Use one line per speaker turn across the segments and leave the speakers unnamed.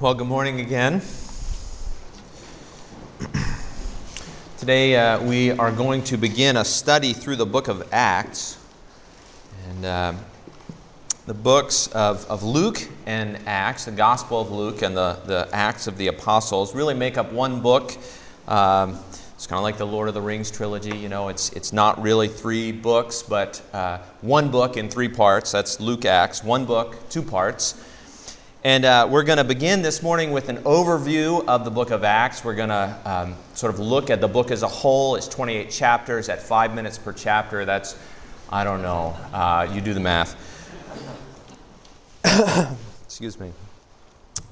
Well, good morning again. Today uh, we are going to begin a study through the book of Acts. And uh, the books of, of Luke and Acts, the Gospel of Luke and the, the Acts of the Apostles, really make up one book. Um, it's kind of like the Lord of the Rings trilogy. You know, it's, it's not really three books, but uh, one book in three parts. That's Luke Acts. One book, two parts. And uh, we're going to begin this morning with an overview of the book of Acts. We're going to um, sort of look at the book as a whole. It's 28 chapters at five minutes per chapter. That's, I don't know, uh, you do the math. Excuse me.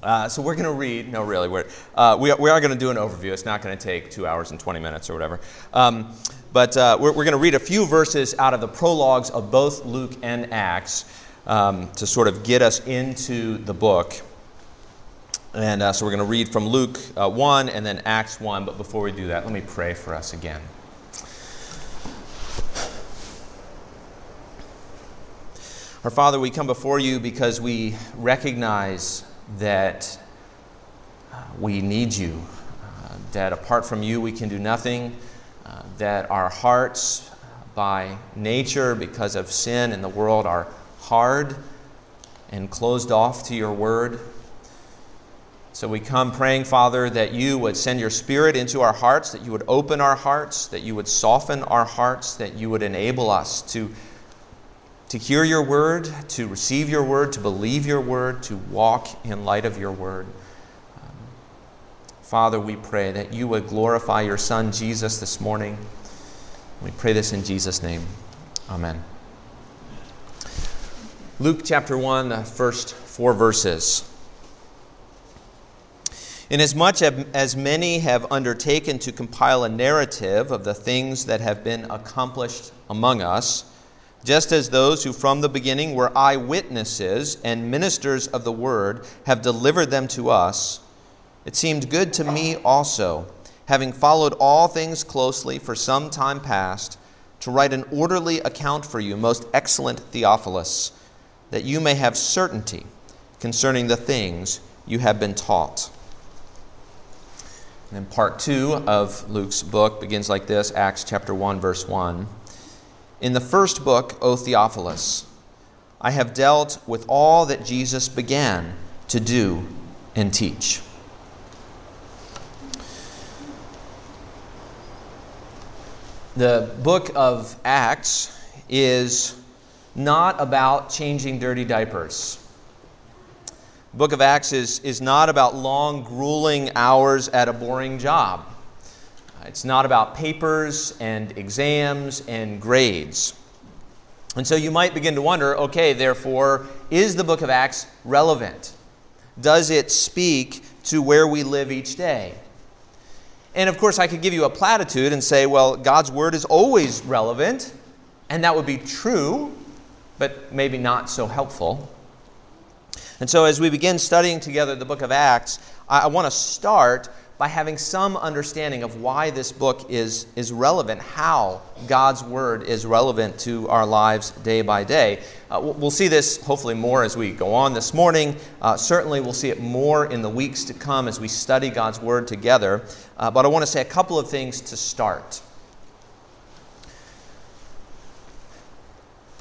Uh, so we're going to read, no, really, we're, uh, we, we are going to do an overview. It's not going to take two hours and 20 minutes or whatever. Um, but uh, we're, we're going to read a few verses out of the prologues of both Luke and Acts um, to sort of get us into the book. And uh, so we're going to read from Luke uh, 1 and then Acts 1. But before we do that, let me pray for us again. Our Father, we come before you because we recognize that uh, we need you, uh, that apart from you we can do nothing, uh, that our hearts, by nature, because of sin in the world, are hard and closed off to your word. So we come praying, Father, that you would send your Spirit into our hearts, that you would open our hearts, that you would soften our hearts, that you would enable us to, to hear your word, to receive your word, to believe your word, to walk in light of your word. Father, we pray that you would glorify your Son, Jesus, this morning. We pray this in Jesus' name. Amen. Luke chapter 1, the first four verses. Inasmuch as many have undertaken to compile a narrative of the things that have been accomplished among us, just as those who from the beginning were eyewitnesses and ministers of the word have delivered them to us, it seemed good to me also, having followed all things closely for some time past, to write an orderly account for you, most excellent Theophilus that you may have certainty concerning the things you have been taught. And then part two of Luke's book begins like this Acts chapter 1, verse 1. In the first book, O Theophilus, I have dealt with all that Jesus began to do and teach. The book of Acts is not about changing dirty diapers. The book of Acts is, is not about long, grueling hours at a boring job. It's not about papers and exams and grades. And so you might begin to wonder okay, therefore, is the book of Acts relevant? Does it speak to where we live each day? And of course, I could give you a platitude and say, well, God's word is always relevant, and that would be true but maybe not so helpful. And so, as we begin studying together the book of Acts, I, I want to start by having some understanding of why this book is, is relevant, how God's Word is relevant to our lives day by day. Uh, we'll see this hopefully more as we go on this morning. Uh, certainly, we'll see it more in the weeks to come as we study God's Word together. Uh, but I want to say a couple of things to start.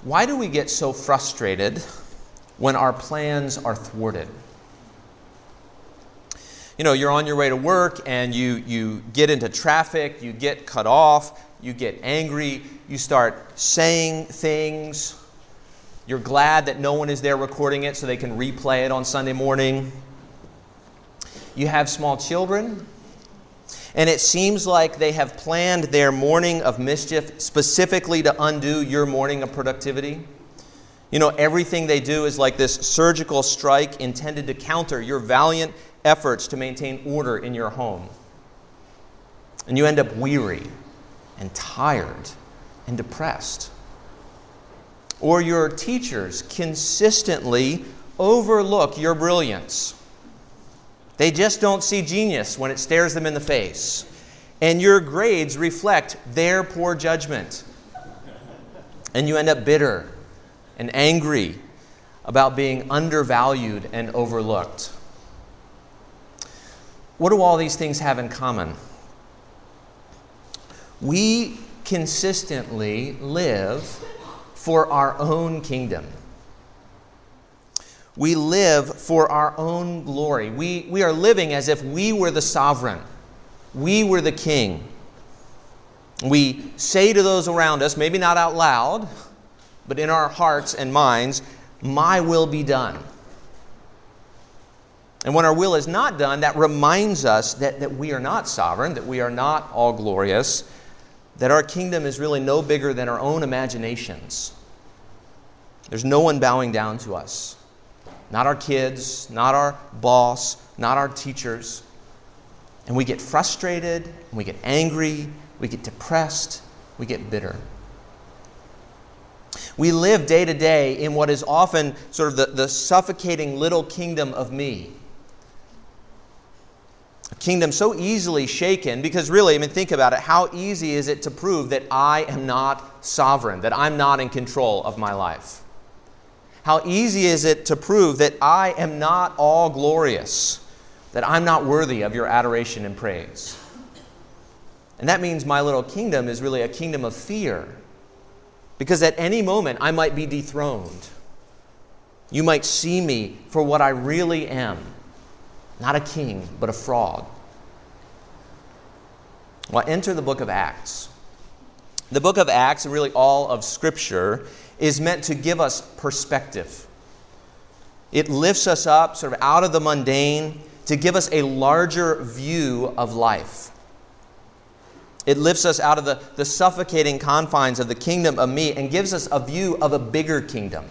Why do we get so frustrated when our plans are thwarted? You know, you're on your way to work and you, you get into traffic, you get cut off, you get angry, you start saying things. You're glad that no one is there recording it so they can replay it on Sunday morning. You have small children and it seems like they have planned their morning of mischief specifically to undo your morning of productivity. You know, everything they do is like this surgical strike intended to counter your valiant efforts to maintain order in your home. And you end up weary and tired and depressed. Or your teachers consistently overlook your brilliance they just don't see genius when it stares them in the face. And your grades reflect their poor judgment. And you end up bitter and angry about being undervalued and overlooked. what do all these things have in common? We consistently live for our own kingdom. We live for our own glory. We, we are living as if we were the sovereign, we were the king. We say to those around us, maybe not out loud, but in our hearts and minds, My will be done. And when our will is not done, that reminds us that, that we are not sovereign, that we are not all glorious, that our kingdom is really no bigger than our own imaginations. There's no one bowing down to us. Not our kids, not our boss, not our teachers. And we get frustrated, and we get angry, we get depressed, we get bitter. We live day to day in what is often sort of the, the suffocating little kingdom of me. A kingdom so easily shaken because, really, I mean, think about it. How easy is it to prove that I am not sovereign, that I'm not in control of my life? How easy is it to prove that I am not all glorious, that I'm not worthy of your adoration and praise? And that means my little kingdom is really a kingdom of fear. Because at any moment, I might be dethroned. You might see me for what I really am not a king, but a fraud. Well, enter the book of Acts. The book of Acts, and really all of Scripture, is meant to give us perspective. It lifts us up sort of out of the mundane to give us a larger view of life. It lifts us out of the, the suffocating confines of the kingdom of me and gives us a view of a bigger kingdom,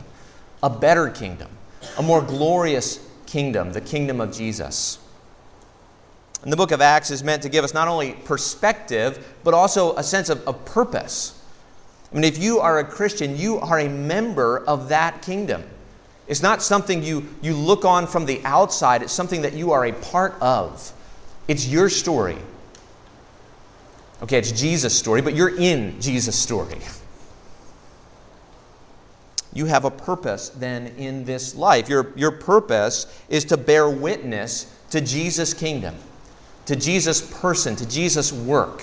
a better kingdom, a more glorious kingdom, the kingdom of Jesus. And the book of Acts is meant to give us not only perspective, but also a sense of, of purpose. I mean, if you are a Christian, you are a member of that kingdom. It's not something you, you look on from the outside, it's something that you are a part of. It's your story. Okay, it's Jesus' story, but you're in Jesus' story. You have a purpose then in this life. Your, your purpose is to bear witness to Jesus' kingdom, to Jesus' person, to Jesus' work.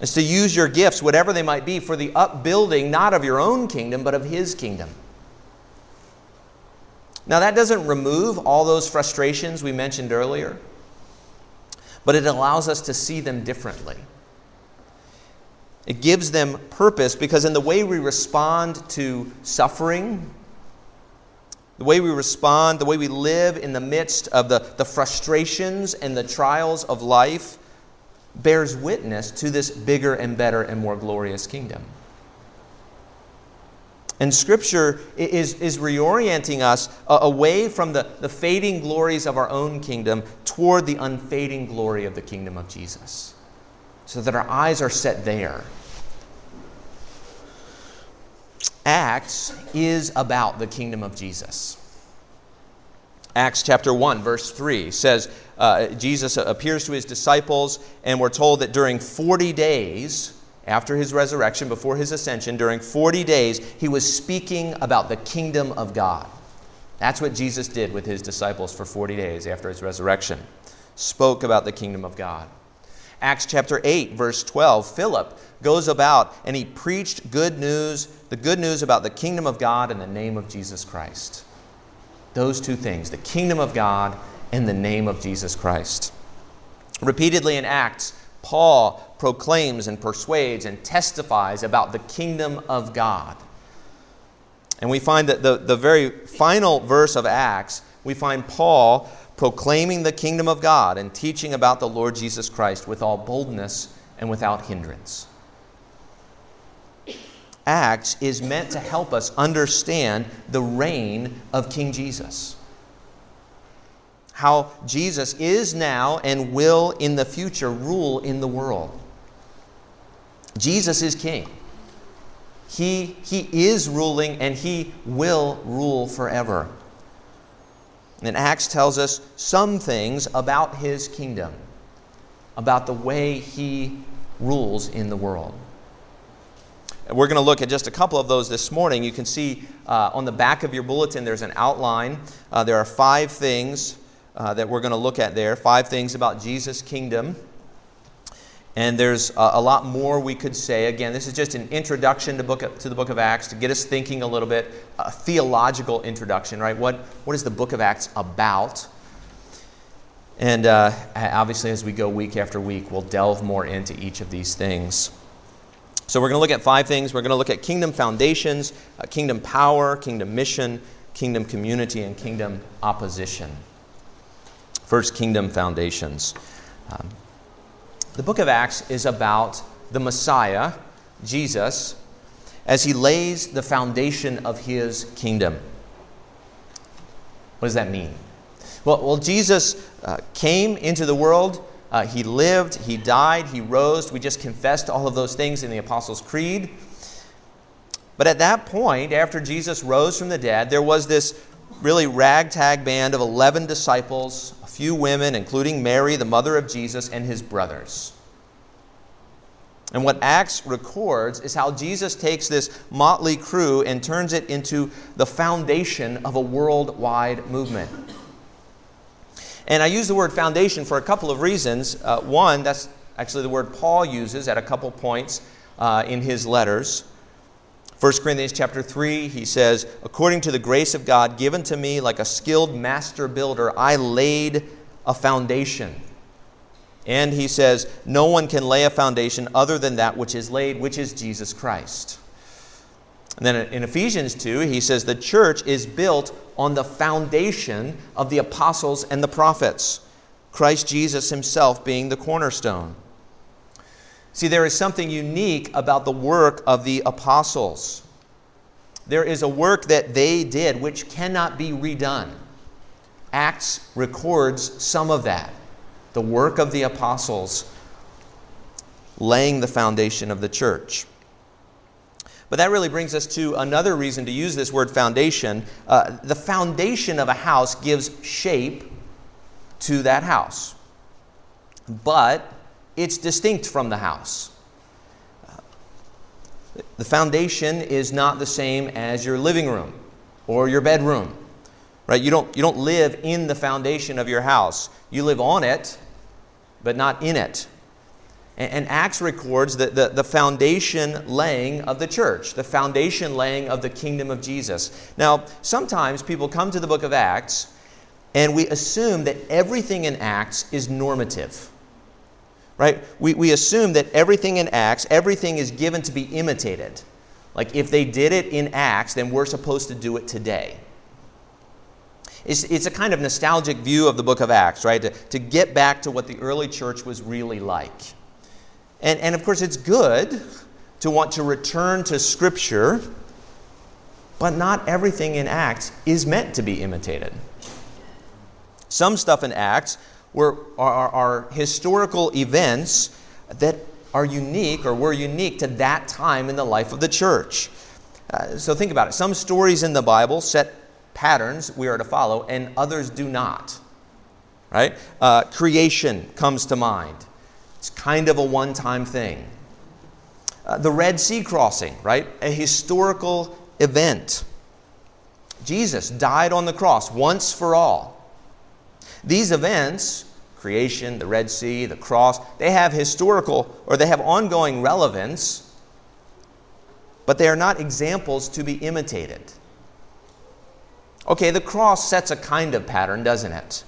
It's to use your gifts, whatever they might be, for the upbuilding not of your own kingdom, but of His kingdom. Now, that doesn't remove all those frustrations we mentioned earlier but it allows us to see them differently. It gives them purpose because, in the way we respond to suffering, the way we respond, the way we live in the midst of the, the frustrations and the trials of life, bears witness to this bigger and better and more glorious kingdom. And Scripture is, is reorienting us uh, away from the, the fading glories of our own kingdom toward the unfading glory of the kingdom of Jesus, so that our eyes are set there. Acts is about the kingdom of Jesus. Acts chapter 1, verse 3 says, uh, Jesus appears to his disciples, and we're told that during 40 days, after his resurrection, before his ascension, during 40 days, he was speaking about the kingdom of God. That's what Jesus did with his disciples for 40 days after his resurrection. Spoke about the kingdom of God. Acts chapter 8, verse 12, Philip goes about and he preached good news, the good news about the kingdom of God in the name of Jesus Christ. Those two things, the kingdom of God and the name of Jesus Christ. Repeatedly in Acts, Paul proclaims and persuades and testifies about the kingdom of God. And we find that the, the very final verse of Acts, we find Paul proclaiming the kingdom of God and teaching about the Lord Jesus Christ with all boldness and without hindrance. Acts is meant to help us understand the reign of King Jesus how Jesus is now and will in the future rule in the world. Jesus is king. He, he is ruling and he will rule forever. And Acts tells us some things about his kingdom, about the way he rules in the world. We're going to look at just a couple of those this morning. You can see uh, on the back of your bulletin there's an outline. Uh, there are five things uh, that we're going to look at there. Five things about Jesus' kingdom. And there's a, a, lot more we could say. Again, this is just an introduction to, book, to the book of Acts to get us thinking a little bit, a theological introduction, right? What, what is the book of Acts about? And uh, obviously, as we go week after week, we'll delve more into each of these things. So, we're going to look at five things. We're going to look at kingdom foundations, uh, kingdom power, kingdom mission, kingdom community, and kingdom opposition. First, kingdom foundations. Um, the book of Acts is about the Messiah, Jesus, as he lays the foundation of his kingdom. What does that mean? Well, well Jesus uh, came into the world, uh, he lived, he died, he rose. We just confessed all of those things in the Apostles' Creed. But at that point, after Jesus rose from the dead, there was this really ragtag band of 11 disciples a few women, including Mary, the mother of Jesus, and his brothers. And what Acts records is how Jesus takes this motley crew and turns it into the foundation of a worldwide movement. And I use the word foundation for a couple of reasons. Uh, one, that's actually the word Paul uses at a couple points uh, in his letters. 1 Corinthians chapter 3, he says, According to the grace of God given to me, like a skilled master builder, I laid a foundation. And he says, No one can lay a foundation other than that which is laid, which is Jesus Christ. And then in Ephesians 2, he says, The church is built on the foundation of the apostles and the prophets, Christ Jesus himself being the cornerstone. See, there is something unique about the work of the apostles. There is a work that they did which cannot be redone. Acts records some of that. The work of the apostles laying the foundation of the church. But that really brings us to another reason to use this word foundation. Uh, the foundation of a house gives shape to that house. But it's distinct from the house. The foundation is not the same as your living room or your bedroom. Right? You don't, you don't live in the foundation of your house. You live on it, but not in it. And, and Acts records the, the, the foundation laying of the church, the foundation laying of the kingdom of Jesus. Now, sometimes people come to the book of Acts and we assume that everything in Acts is normative right? We, we assume that everything in Acts, everything is given to be imitated. Like if they did it in Acts, then we're supposed to do it today. It's, it's a kind of nostalgic view of the book of Acts, right? To, to get back to what the early church was really like. And, and of course, it's good to want to return to Scripture, but not everything in Acts is meant to be imitated. Some stuff in Acts were, are, are historical events that are unique or were unique to that time in the life of the church. Uh, so think about it. Some stories in the Bible set patterns we are to follow, and others do not. Right? Uh, creation comes to mind. It's kind of a one time thing. Uh, the Red Sea crossing, right? A historical event. Jesus died on the cross once for all. These events, creation, the Red Sea, the cross, they have historical or they have ongoing relevance, but they are not examples to be imitated. Okay, the cross sets a kind of pattern, doesn't it?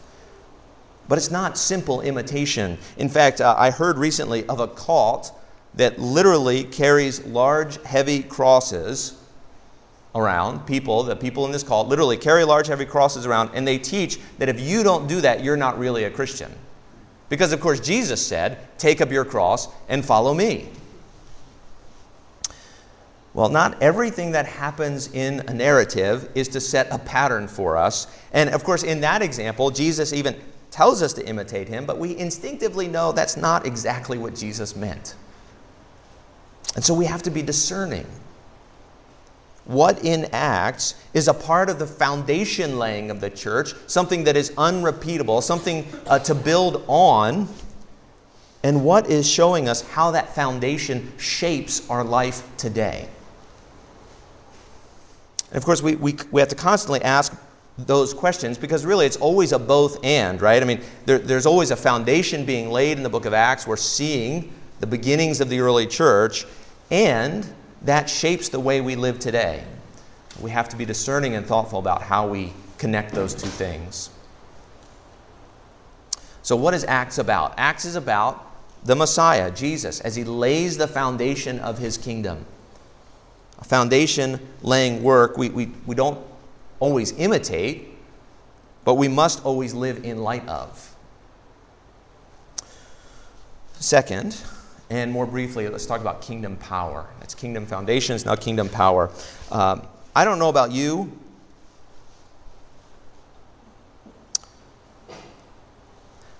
But it's not simple imitation. In fact, uh, I heard recently of a cult that literally carries large, heavy crosses around. People, the people in this cult, literally carry large, heavy crosses around, and they teach that if you don't do that, you're not really a Christian. Because, of course, Jesus said, Take up your cross and follow me. Well, not everything that happens in a narrative is to set a pattern for us. And of course, in that example, Jesus even tells us to imitate him, but we instinctively know that's not exactly what Jesus meant. And so we have to be discerning what in Acts is a part of the foundation laying of the church, something that is unrepeatable, something uh, to build on, and what is showing us how that foundation shapes our life today. And of course, we, we, we have to constantly ask those questions because really it's always a both and, right? I mean, there, there's always a foundation being laid in the book of Acts. We're seeing the beginnings of the early church, and that shapes the way we live today. We have to be discerning and thoughtful about how we connect those two things. So, what is Acts about? Acts is about the Messiah, Jesus, as he lays the foundation of his kingdom. A foundation laying work we, we, we don't always imitate, but we must always live in light of. Second, and more briefly, let's talk about kingdom power. That's kingdom foundations, now kingdom power. Um, I don't know about you.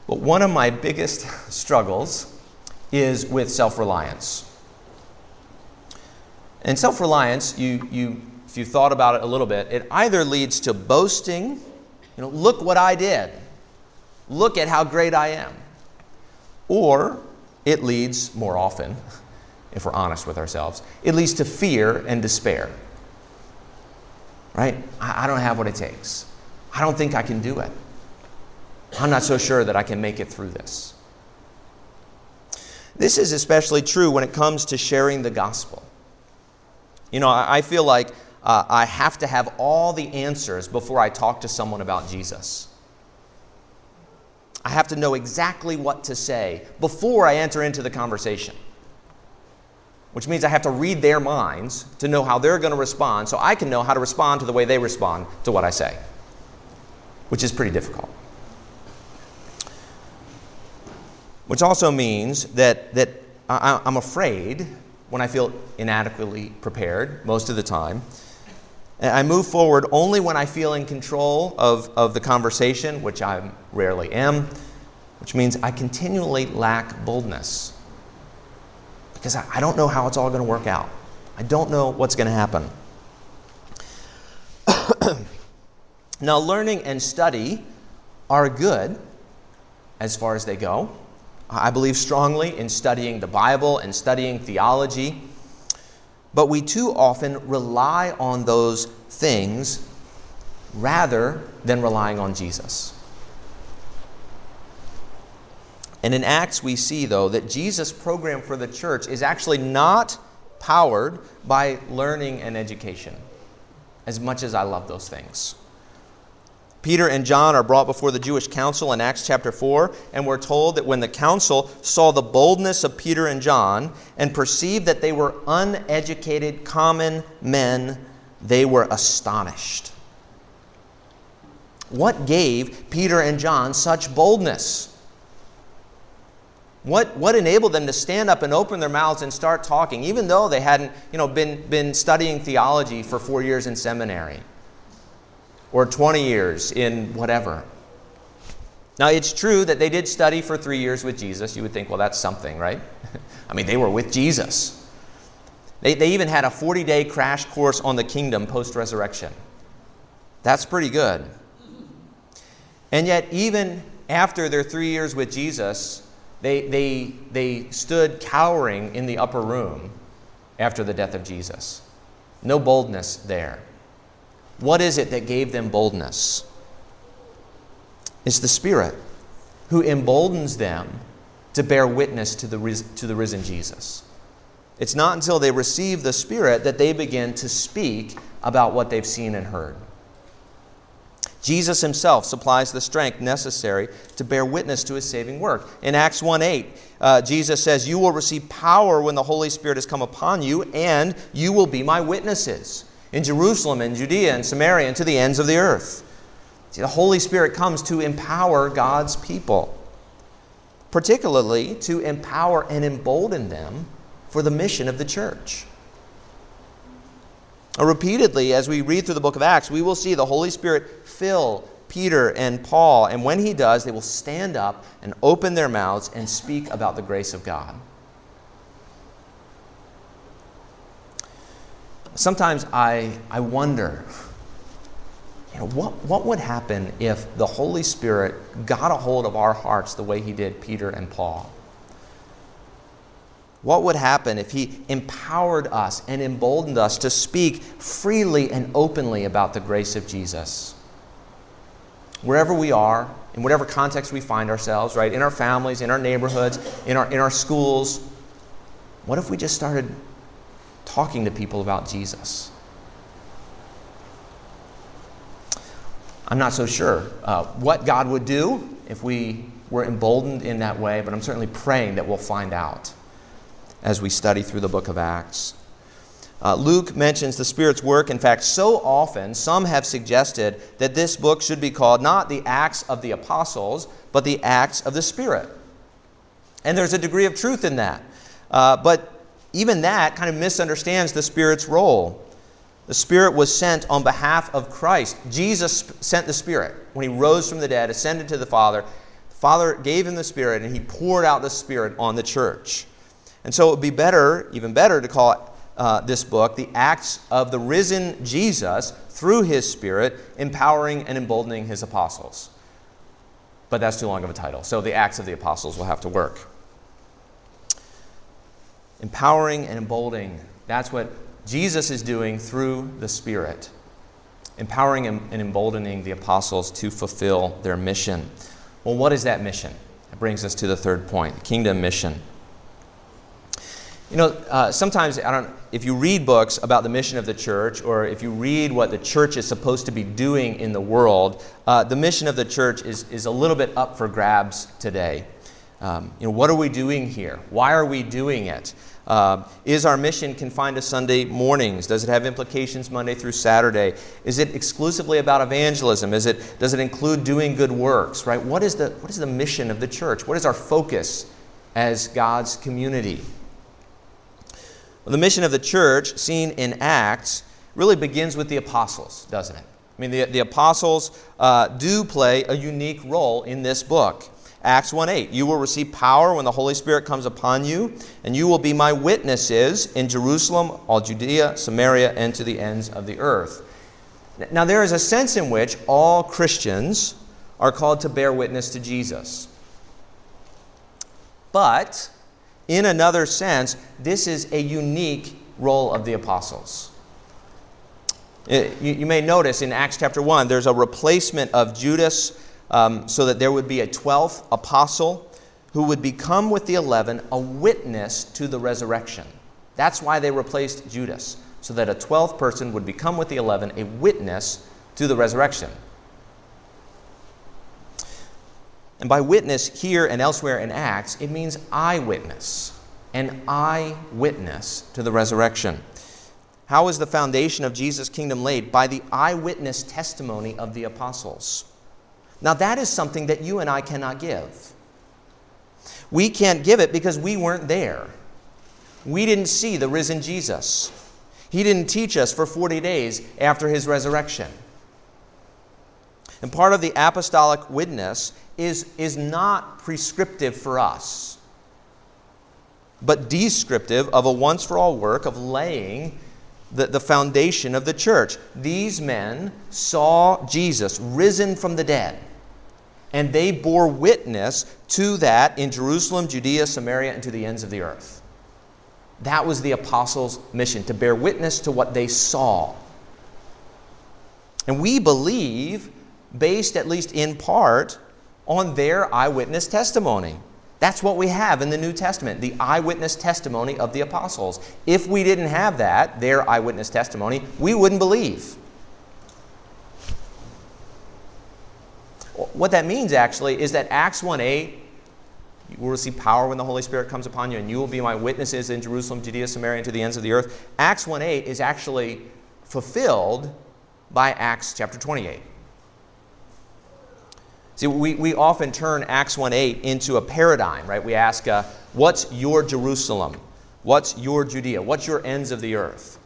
But one of my biggest struggles is with self reliance. And self reliance, you, you, if you thought about it a little bit, it either leads to boasting, you know, look what I did, look at how great I am, or it leads, more often, if we're honest with ourselves, it leads to fear and despair. Right? I, I don't have what it takes. I don't think I can do it. I'm not so sure that I can make it through this. This is especially true when it comes to sharing the gospel. You know, I, I feel like uh, I have to have all the answers before I talk to someone about Jesus. I have to know exactly what to say before I enter into the conversation. Which means I have to read their minds to know how they're going to respond so I can know how to respond to the way they respond to what I say, which is pretty difficult. Which also means that, that I, I'm afraid when I feel inadequately prepared most of the time. I move forward only when I feel in control of, of the conversation, which I rarely am, which means I continually lack boldness because I, I don't know how it's all going to work out. I don't know what's going to happen. now, learning and study are good as far as they go. I believe strongly in studying the Bible and studying theology, but we too often rely on those things rather than relying on Jesus. And in Acts, we see, though, that Jesus' program for the church is actually not powered by learning and education, as much as I love those things. Peter and John are brought before the Jewish council in Acts chapter 4, and we're told that when the council saw the boldness of Peter and John and perceived that they were uneducated, common men, they were astonished. What gave Peter and John such boldness? What, what enabled them to stand up and open their mouths and start talking, even though they hadn't you know, been, been studying theology for four years in seminary? Or 20 years in whatever. Now, it's true that they did study for three years with Jesus. You would think, well, that's something, right? I mean, they were with Jesus. They, they even had a 40 day crash course on the kingdom post resurrection. That's pretty good. And yet, even after their three years with Jesus, they, they, they stood cowering in the upper room after the death of Jesus. No boldness there. What is it that gave them boldness? It's the Spirit who emboldens them to bear witness to the, to the risen Jesus. It's not until they receive the Spirit that they begin to speak about what they've seen and heard. Jesus himself supplies the strength necessary to bear witness to his saving work. In Acts 1 8, uh, Jesus says, You will receive power when the Holy Spirit has come upon you, and you will be my witnesses in Jerusalem and Judea and Samaria and to the ends of the earth. See, the Holy Spirit comes to empower God's people, particularly to empower and embolden them for the mission of the church. Repeatedly, as we read through the book of Acts, we will see the Holy Spirit fill Peter and Paul, and when he does, they will stand up and open their mouths and speak about the grace of God. Sometimes I, I wonder, you know, what, what would happen if the Holy Spirit got a hold of our hearts the way he did Peter and Paul? What would happen if he empowered us and emboldened us to speak freely and openly about the grace of Jesus? wherever we are, in whatever context we find ourselves, right? In our families, in our neighborhoods, in our, in our schools. What if we just started talking to people about Jesus? I'm not so sure uh, what God would do if we were emboldened in that way, but I'm certainly praying that we'll find out as we study through the book of Acts. Uh, Luke mentions the Spirit's work. In fact, so often, some have suggested that this book should be called not the Acts of the Apostles, but the Acts of the Spirit. And there's a degree of truth in that. Uh, but even that kind of misunderstands the Spirit's role. The Spirit was sent on behalf of Christ. Jesus sent the Spirit when he rose from the dead, ascended to the Father. The Father gave him the Spirit, and he poured out the Spirit on the church. And so it would be better, even better, to call it uh, this book, the acts of the risen Jesus through his Spirit, empowering and emboldening his apostles. But that's too long of a title. So the Acts of the Apostles will have to work. Empowering and emboldening, that's what Jesus is doing through the Spirit. Empowering and emboldening the apostles to fulfill their mission. Well, what is that mission? That brings us to the third point the kingdom mission. You know, uh, sometimes I don't. If you read books about the mission of the church, or if you read what the church is supposed to be doing in the world, uh, the mission of the church is, is a little bit up for grabs today. Um, you know, what are we doing here? Why are we doing it? Uh, is our mission confined to Sunday mornings? Does it have implications Monday through Saturday? Is it exclusively about evangelism? Is it, does it include doing good works? Right? What is, the, what is the mission of the church? What is our focus as God's community? Well, the mission of the church, seen in Acts, really begins with the apostles, doesn't it? I mean, the, the apostles uh, do play a unique role in this book. Acts 1 8, you will receive power when the Holy Spirit comes upon you, and you will be my witnesses in Jerusalem, all Judea, Samaria, and to the ends of the earth. Now, there is a sense in which all Christians are called to bear witness to Jesus. But in another sense, this is a unique role of the apostles. Eh, you, you, may notice in Acts chapter 1, there's a replacement of Judas um, so that there would be a 12th apostle who would become with the 11 a witness to the resurrection. That's why they replaced Judas, so that a 12th person would become with the 11 a witness to the resurrection. And by witness here and elsewhere in Acts, it means eyewitness, an eyewitness to the resurrection. How is the foundation of Jesus' kingdom laid? By the eyewitness testimony of the apostles. Now, that is something that you and I cannot give. We can't give it because we weren't there. We didn't see the risen Jesus. He didn't teach us for 40 days after his resurrection. And part of the apostolic witness is, is not prescriptive for us, but descriptive of a once for all work of laying the, the foundation of the church. These men saw Jesus risen from the dead, and they bore witness to that in Jerusalem, Judea, Samaria, and to the ends of the earth. That was the apostles' mission, to bear witness to what they saw. And we believe, based at least in part on their eyewitness testimony. That's what we have in the New Testament, the eyewitness testimony of the apostles. If we didn't have that, their eyewitness testimony, we wouldn't believe. What that means actually is that Acts 1 8, you will receive power when the Holy Spirit comes upon you, and you will be my witnesses in Jerusalem, Judea, Samaria, and to the ends of the earth. Acts 1 8 is actually fulfilled by Acts chapter 28. See, we, we often turn Acts 1 8 into a paradigm, right? We ask, uh, What's your Jerusalem? What's your Judea? What's your ends of the earth?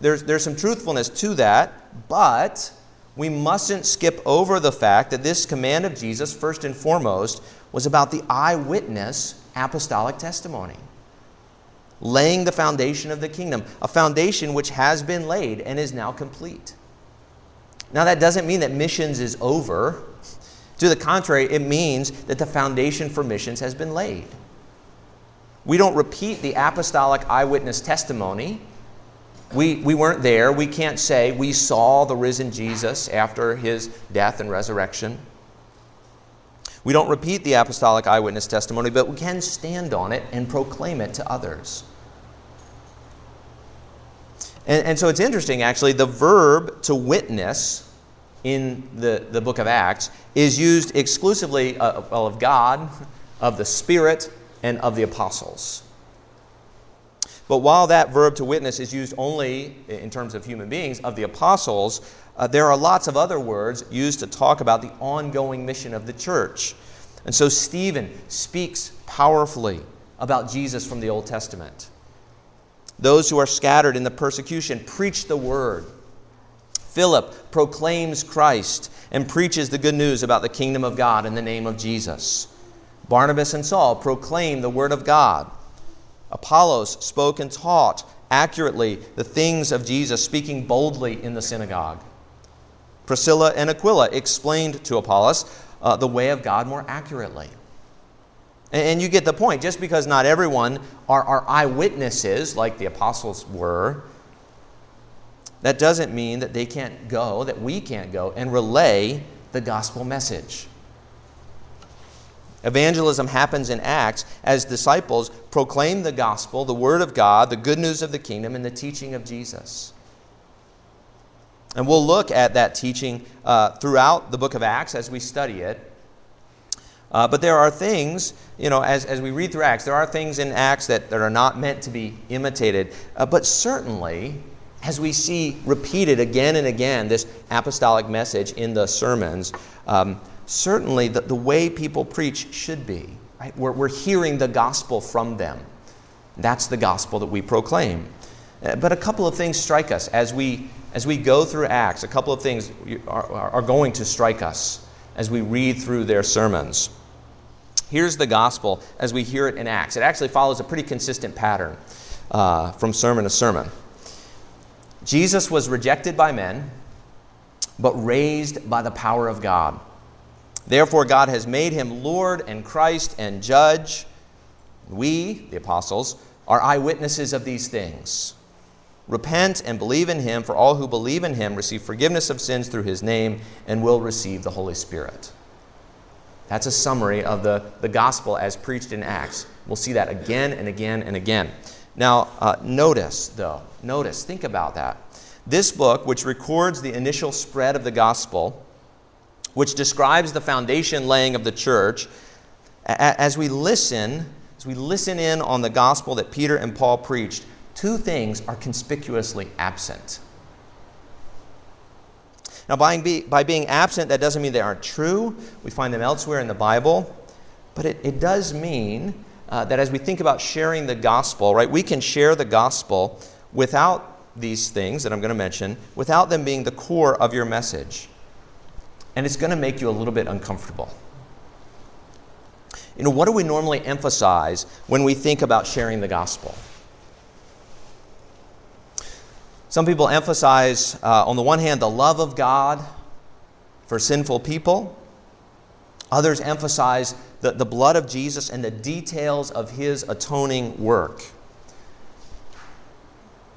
There's, there's some truthfulness to that, but we mustn't skip over the fact that this command of Jesus, first and foremost, was about the eyewitness apostolic testimony. Laying the foundation of the kingdom, a foundation which has been laid and is now complete. Now, that doesn't mean that missions is over. To the contrary, it means that the foundation for missions has been laid. We don't repeat the apostolic eyewitness testimony. We, we weren't there. We can't say we saw the risen Jesus after his death and resurrection. We don't repeat the apostolic eyewitness testimony, but we can stand on it and proclaim it to others. And, and so it's interesting, actually, the verb to witness in the, the book of Acts is used exclusively uh, well, of God, of the Spirit, and of the apostles. But while that verb to witness is used only in terms of human beings, of the apostles, uh, there are lots of other words used to talk about the ongoing mission of the church. And so Stephen speaks powerfully about Jesus from the Old Testament. Those who are scattered in the persecution preach the word. Philip proclaims Christ and preaches the good news about the kingdom of God in the name of Jesus. Barnabas and Saul proclaim the word of God. Apollos spoke and taught accurately the things of Jesus, speaking boldly in the synagogue. Priscilla and Aquila explained to Apollos uh, the way of God more accurately. And you get the point. Just because not everyone are, are eyewitnesses, like the apostles were, that doesn't mean that they can't go, that we can't go, and relay the gospel message. Evangelism happens in Acts as disciples proclaim the gospel, the word of God, the good news of the kingdom, and the teaching of Jesus. And we'll look at that teaching uh, throughout the book of Acts as we study it. Uh, but there are things, you know, as, as we read through Acts, there are things in Acts that, that are not meant to be imitated. Uh, but certainly, as we see repeated again and again, this apostolic message in the sermons, um, certainly the, the way people preach should be. Right? We're, we're hearing the gospel from them. That's the gospel that we proclaim. Uh, but a couple of things strike us as we, as we go through Acts. A couple of things are, are going to strike us as we read through their sermons. Here's the gospel as we hear it in Acts. It actually follows a pretty consistent pattern uh, from sermon to sermon. Jesus was rejected by men, but raised by the power of God. Therefore, God has made him Lord and Christ and Judge. We, the apostles, are eyewitnesses of these things. Repent and believe in him, for all who believe in him receive forgiveness of sins through his name and will receive the Holy Spirit. That's a summary of the, the gospel as preached in Acts. We'll see that again and again and again. Now, uh, notice, though, notice, think about that. This book, which records the initial spread of the gospel, which describes the foundation laying of the church, as we listen, as we listen in on the gospel that Peter and Paul preached, two things are conspicuously absent. Now, by, by being absent, that doesn't mean they aren't true. We find them elsewhere in the Bible. But it, it does mean uh, that as we think about sharing the gospel, right, we can share the gospel without these things that I'm going to mention, without them being the core of your message. And it's going to make you a little bit uncomfortable. You know, what do we normally emphasize when we think about sharing the gospel? Some people emphasize, uh, on the one hand, the love of God for sinful people. Others emphasize the, the blood of Jesus and the details of his atoning work.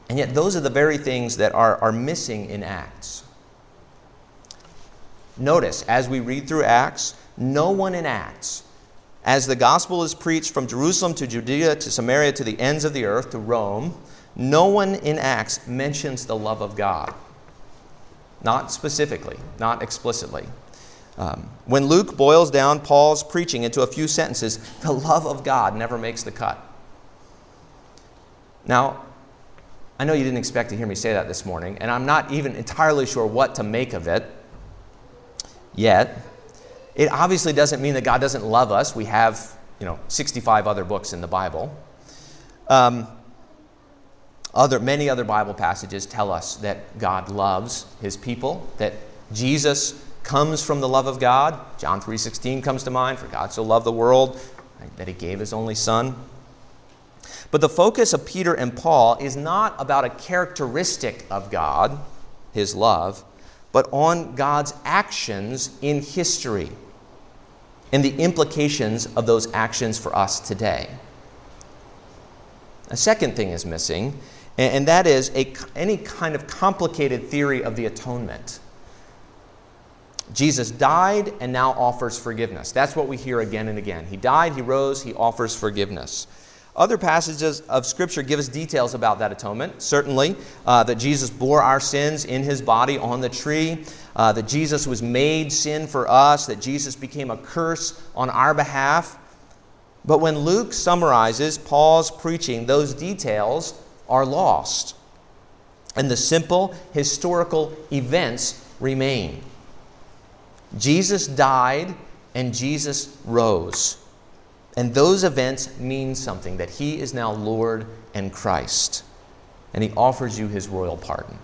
And yet, those are the very things that are, are missing in Acts. Notice, as we read through Acts, no one in Acts, as the gospel is preached from Jerusalem to Judea to Samaria to the ends of the earth, to Rome, no one in Acts mentions the love of God. Not specifically, not explicitly. Um, when Luke boils down Paul's preaching into a few sentences, the love of God never makes the cut. Now, I know you didn't expect to hear me say that this morning, and I'm not even entirely sure what to make of it yet. It obviously doesn't mean that God doesn't love us. We have, you know, 65 other books in the Bible. Um, other, many other Bible passages tell us that God loves his people, that Jesus comes from the love of God. John 3:16 comes to mind, for God so loved the world right, that he gave his only son. But the focus of Peter and Paul is not about a characteristic of God, his love, but on God's actions in history and the implications of those actions for us today. A second thing is missing, and that is a, any kind of complicated theory of the atonement. Jesus died and now offers forgiveness. That's what we hear again and again. He died, he rose, he offers forgiveness. Other passages of Scripture give us details about that atonement. Certainly, uh, that Jesus bore our sins in his body on the tree, uh, that Jesus was made sin for us, that Jesus became a curse on our behalf. But when Luke summarizes Paul's preaching, those details are lost. And the simple historical events remain. Jesus died and Jesus rose. And those events mean something that he is now Lord and Christ. And he offers you his royal pardon.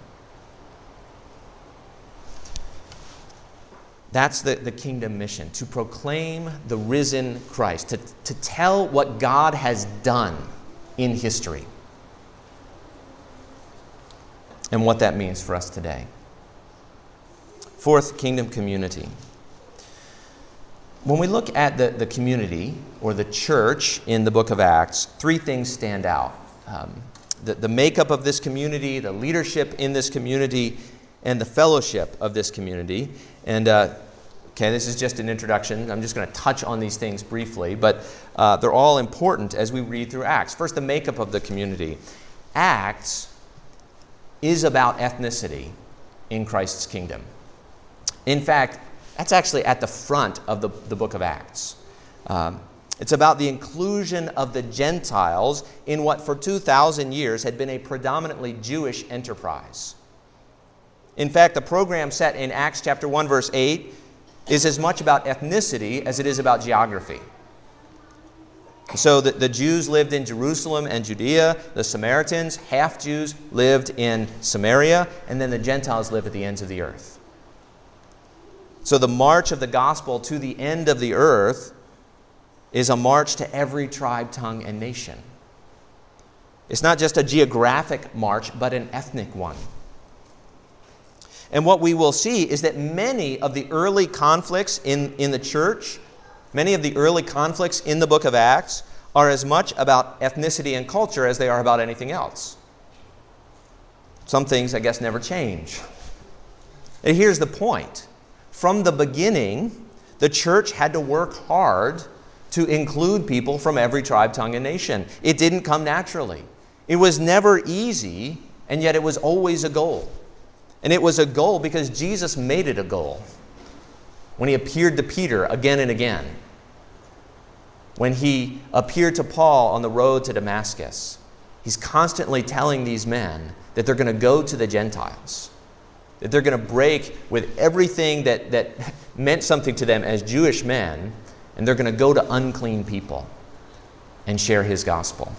That's the, the kingdom mission to proclaim the risen Christ, to, to tell what God has done in history and what that means for us today. Fourth, kingdom community. When we look at the, the community or the church in the book of Acts, three things stand out um, the, the makeup of this community, the leadership in this community, and the fellowship of this community. And uh, okay, this is just an introduction. I'm just going to touch on these things briefly, but uh, they're all important as we read through Acts. First, the makeup of the community. Acts is about ethnicity in Christ's kingdom. In fact, that's actually at the front of the, the book of Acts. Um, it's about the inclusion of the Gentiles in what for 2,000 years had been a predominantly Jewish enterprise. In fact, the program set in Acts chapter 1, verse 8 is as much about ethnicity as it is about geography. So the, the Jews lived in Jerusalem and Judea, the Samaritans, half Jews, lived in Samaria, and then the Gentiles lived at the ends of the earth. So the march of the gospel to the end of the earth is a march to every tribe, tongue, and nation. It's not just a geographic march, but an ethnic one. And what we will see is that many of the early conflicts in, in the church, many of the early conflicts in the book of Acts, are as much about ethnicity and culture as they are about anything else. Some things, I guess, never change. And here's the point from the beginning, the church had to work hard to include people from every tribe, tongue, and nation. It didn't come naturally. It was never easy, and yet it was always a goal. And it was a goal because Jesus made it a goal. When he appeared to Peter again and again, when he appeared to Paul on the road to Damascus, he's constantly telling these men that they're going to go to the Gentiles that they're going to break with everything that, that meant something to them as Jewish men, and they're going to go to unclean people and share his gospel.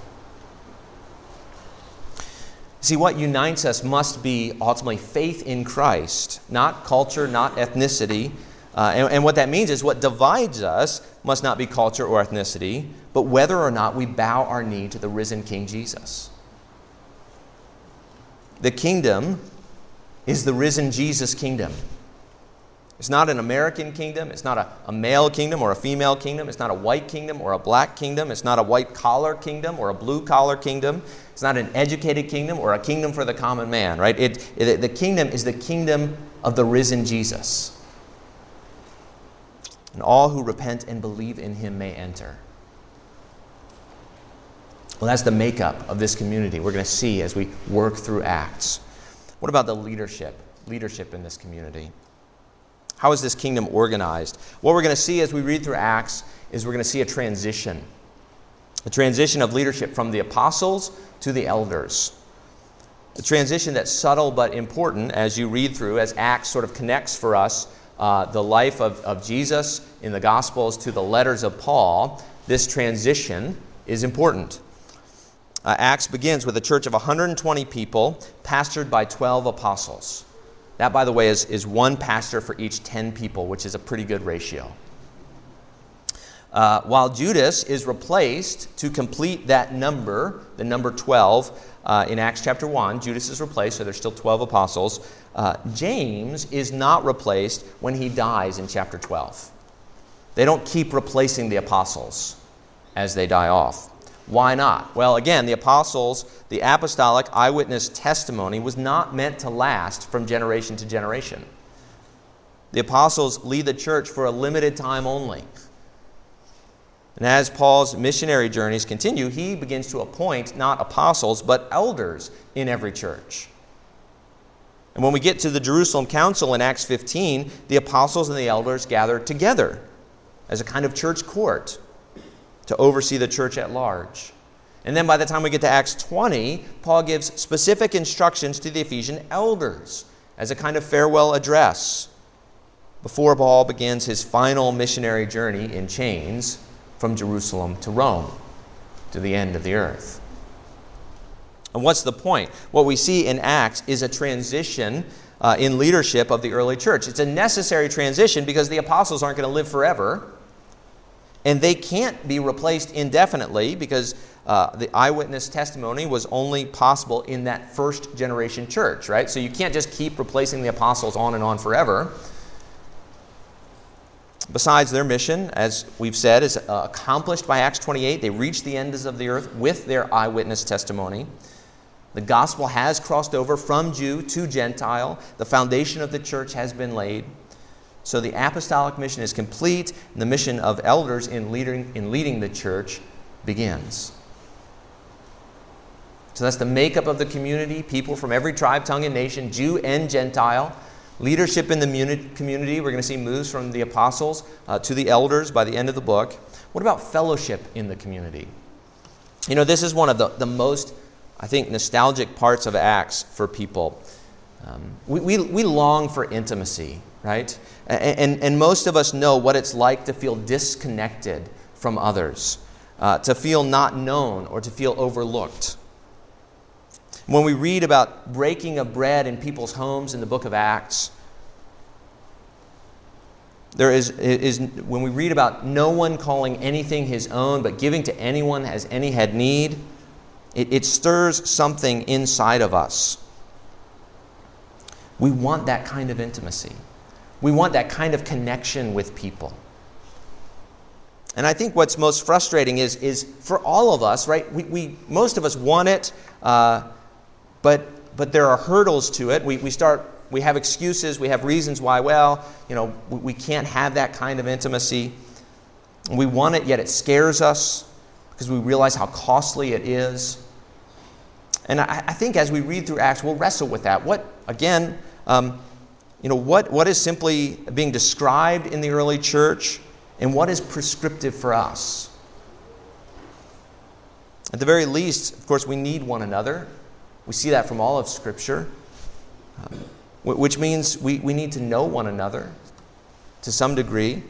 See, what unites us must be ultimately faith in Christ, not culture, not ethnicity. Uh, and, and what that means is what divides us must not be culture or ethnicity, but whether or not we bow our knee to the risen King Jesus. The kingdom is the risen Jesus kingdom. It's not an American kingdom. It's not a, a, male kingdom or a female kingdom. It's not a white kingdom or a black kingdom. It's not a white collar kingdom or a blue collar kingdom. It's not an educated kingdom or a kingdom for the common man, right? It, it, the kingdom is the kingdom of the risen Jesus. And all who repent and believe in him may enter. Well, that's the makeup of this community we're going to see as we work through Acts. What about the leadership? Leadership in this community. How is this kingdom organized? What we're going to see as we read through Acts is we're going to see a transition a transition of leadership from the apostles to the elders. A transition that's subtle but important as you read through, as Acts sort of connects for us uh, the life of, of Jesus in the Gospels to the letters of Paul. This transition is important. Uh, Acts begins with a church of 120 people, pastored by 12 apostles. That, by the way, is, is one pastor for each 10 people, which is a pretty good ratio. Uh, while Judas is replaced to complete that number, the number 12, uh, in Acts chapter 1, Judas is replaced, so there's still 12 apostles. Uh, James is not replaced when he dies in chapter 12. They don't keep replacing the apostles as they die off. Why not? Well, again, the apostles, the apostolic eyewitness testimony was not meant to last from generation to generation. The apostles lead the church for a limited time only. And as Paul's missionary journeys continue, he begins to appoint not apostles, but elders in every church. And when we get to the Jerusalem Council in Acts 15, the apostles and the elders gather together as a kind of church court to oversee the church at large. And then by the time we get to Acts 20, Paul gives specific instructions to the Ephesian elders as a kind of farewell address before Paul begins his final missionary journey in chains from Jerusalem to Rome, to the end of the earth. And what's the point? What we see in Acts is a transition uh, in leadership of the early church. It's a necessary transition because the apostles aren't going to live forever. And they can't be replaced indefinitely because uh, the eyewitness testimony was only possible in that first generation church, right? So you can't just keep replacing the apostles on and on forever. Besides, their mission, as we've said, is uh, accomplished by Acts 28. They reach the ends of the earth with their eyewitness testimony. The gospel has crossed over from Jew to Gentile. The foundation of the church has been laid. So the apostolic mission is complete, and the mission of elders in leading, in leading the church begins. So that's the makeup of the community people from every tribe, tongue, and nation, Jew and Gentile. Leadership in the community, we're going to see moves from the apostles uh, to the elders by the end of the book. What about fellowship in the community? You know, this is one of the, the most, I think, nostalgic parts of Acts for people. Um, we, we, we long for intimacy, right? And, and, most of us know what it's like to feel disconnected from others, uh, to feel not known or to feel overlooked. When we read about breaking of bread in people's homes in the book of Acts, there is, is when we read about no one calling anything his own, but giving to anyone as any had need, it, it stirs something inside of us. We want that kind of intimacy. We want that kind of connection with people. And I think what's most frustrating is, is for all of us, right? We, we, most of us want it. Uh, but, but there are hurdles to it. We, we start, we have excuses, we have reasons why, well, you know, we, we can't have that kind of intimacy. We want it, yet it scares us because we realize how costly it is. And I, I think as we read through Acts, we'll wrestle with that. What, again, um, you know, what, what is simply being described in the early church and what is prescriptive for us? At the very least, of course, we need one another. We see that from all of Scripture, um, which means we, we need to know one another to some degree.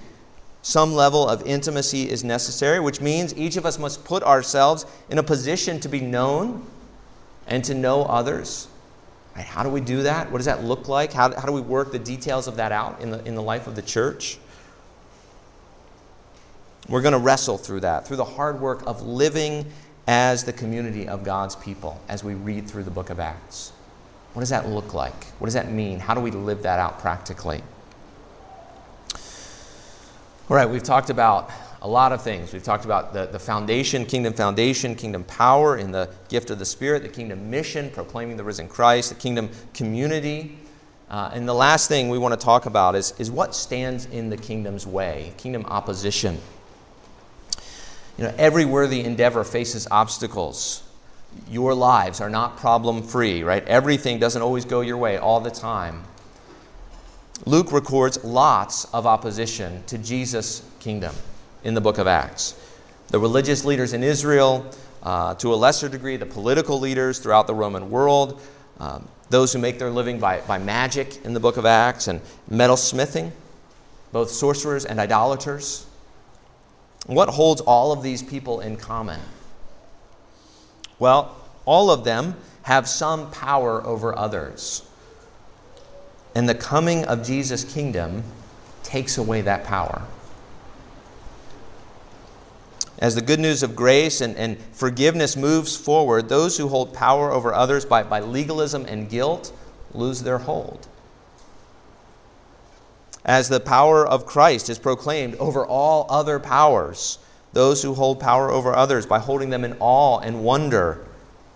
Some level of intimacy is necessary, which means each of us must put ourselves in a position to be known and to know others. Right? How do we do that? What does that look like? How, how do we work the details of that out in the, in the life of the church? We're going to wrestle through that, through the hard work of living as the community of God's people as we read through the book of Acts? What does that look like? What does that mean? How do we live that out practically? All right, we've talked about a lot of things. We've talked about the, the foundation, kingdom foundation, kingdom power in the gift of the Spirit, the kingdom mission, proclaiming the risen Christ, the kingdom community. Uh, and the last thing we want to talk about is, is what stands in the kingdom's way, kingdom opposition. You know, every worthy endeavor faces obstacles. Your lives are not problem free, right? Everything doesn't always go your way all the time. Luke records lots of opposition to Jesus' kingdom in the book of Acts. The religious leaders in Israel, uh, to a lesser degree, the political leaders throughout the Roman world, um, those who make their living by, by magic in the book of Acts, and metal smithing, both sorcerers and idolaters. What holds all of these people in common? Well, all of them have some power over others. And the coming of Jesus' kingdom takes away that power. As the good news of grace and, and forgiveness moves forward, those who hold power over others by, by legalism and guilt lose their hold as the power of Christ is proclaimed over all other powers. Those who hold power over others by holding them in awe and wonder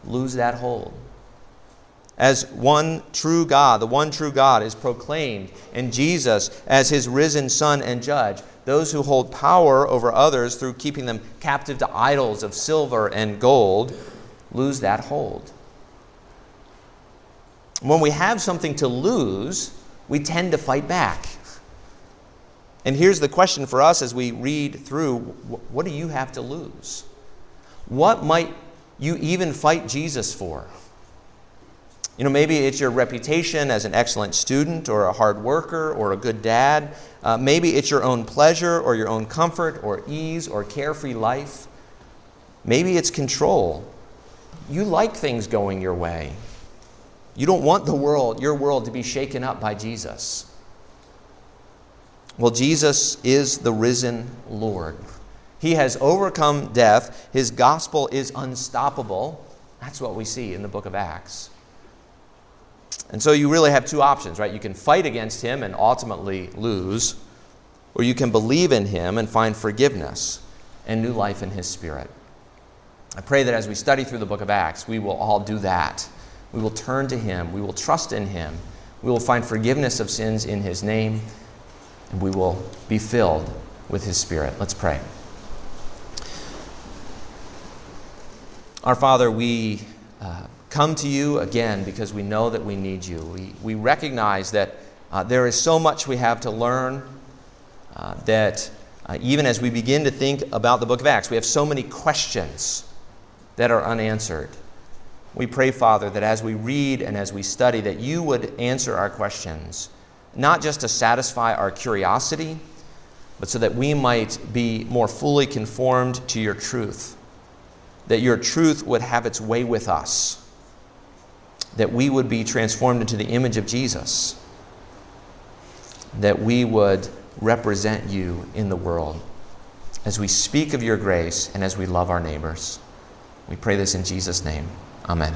lose that hold. as one true God, the one true God is proclaimed, and Jesus as his risen Son and Judge, those who hold power over others through keeping them captive to idols of silver and gold lose that hold. When we have something to lose, we tend to fight back. And here's the question for us as we read through what do you have to lose? What might you even fight Jesus for? You know, maybe it's your reputation as an excellent student or a hard worker or a good dad. Uh, maybe it's your own pleasure or your own comfort or ease or carefree life. Maybe it's control. You like things going your way. You don't want the world, your world, to be shaken up by Jesus. Well, Jesus is the risen Lord. He has overcome death. His gospel is unstoppable. That's what we see in the book of Acts. And so you really have two options, right? You can fight against him and ultimately lose, or you can believe in him and find forgiveness and new life in his spirit. I pray that as we study through the book of Acts, we will all do that. We will turn to him, we will trust in him, we will find forgiveness of sins in his name, and we will be filled with his spirit. Let's pray. Our Father, we. Uh, come to you again because we know that we need you. We, we recognize that uh, there is so much we have to learn, uh, that uh, even as we begin to think about the book of Acts, we have so many questions that are unanswered. We pray, Father, that as we read and as we study, that you would answer our questions, not just to satisfy our curiosity, but so that we might be more fully conformed to your truth, that your truth would have its way with us that we would be transformed into the image of Jesus, that we would represent you in the world as we speak of your grace and as we love our neighbors. We pray this in Jesus' name. Amen.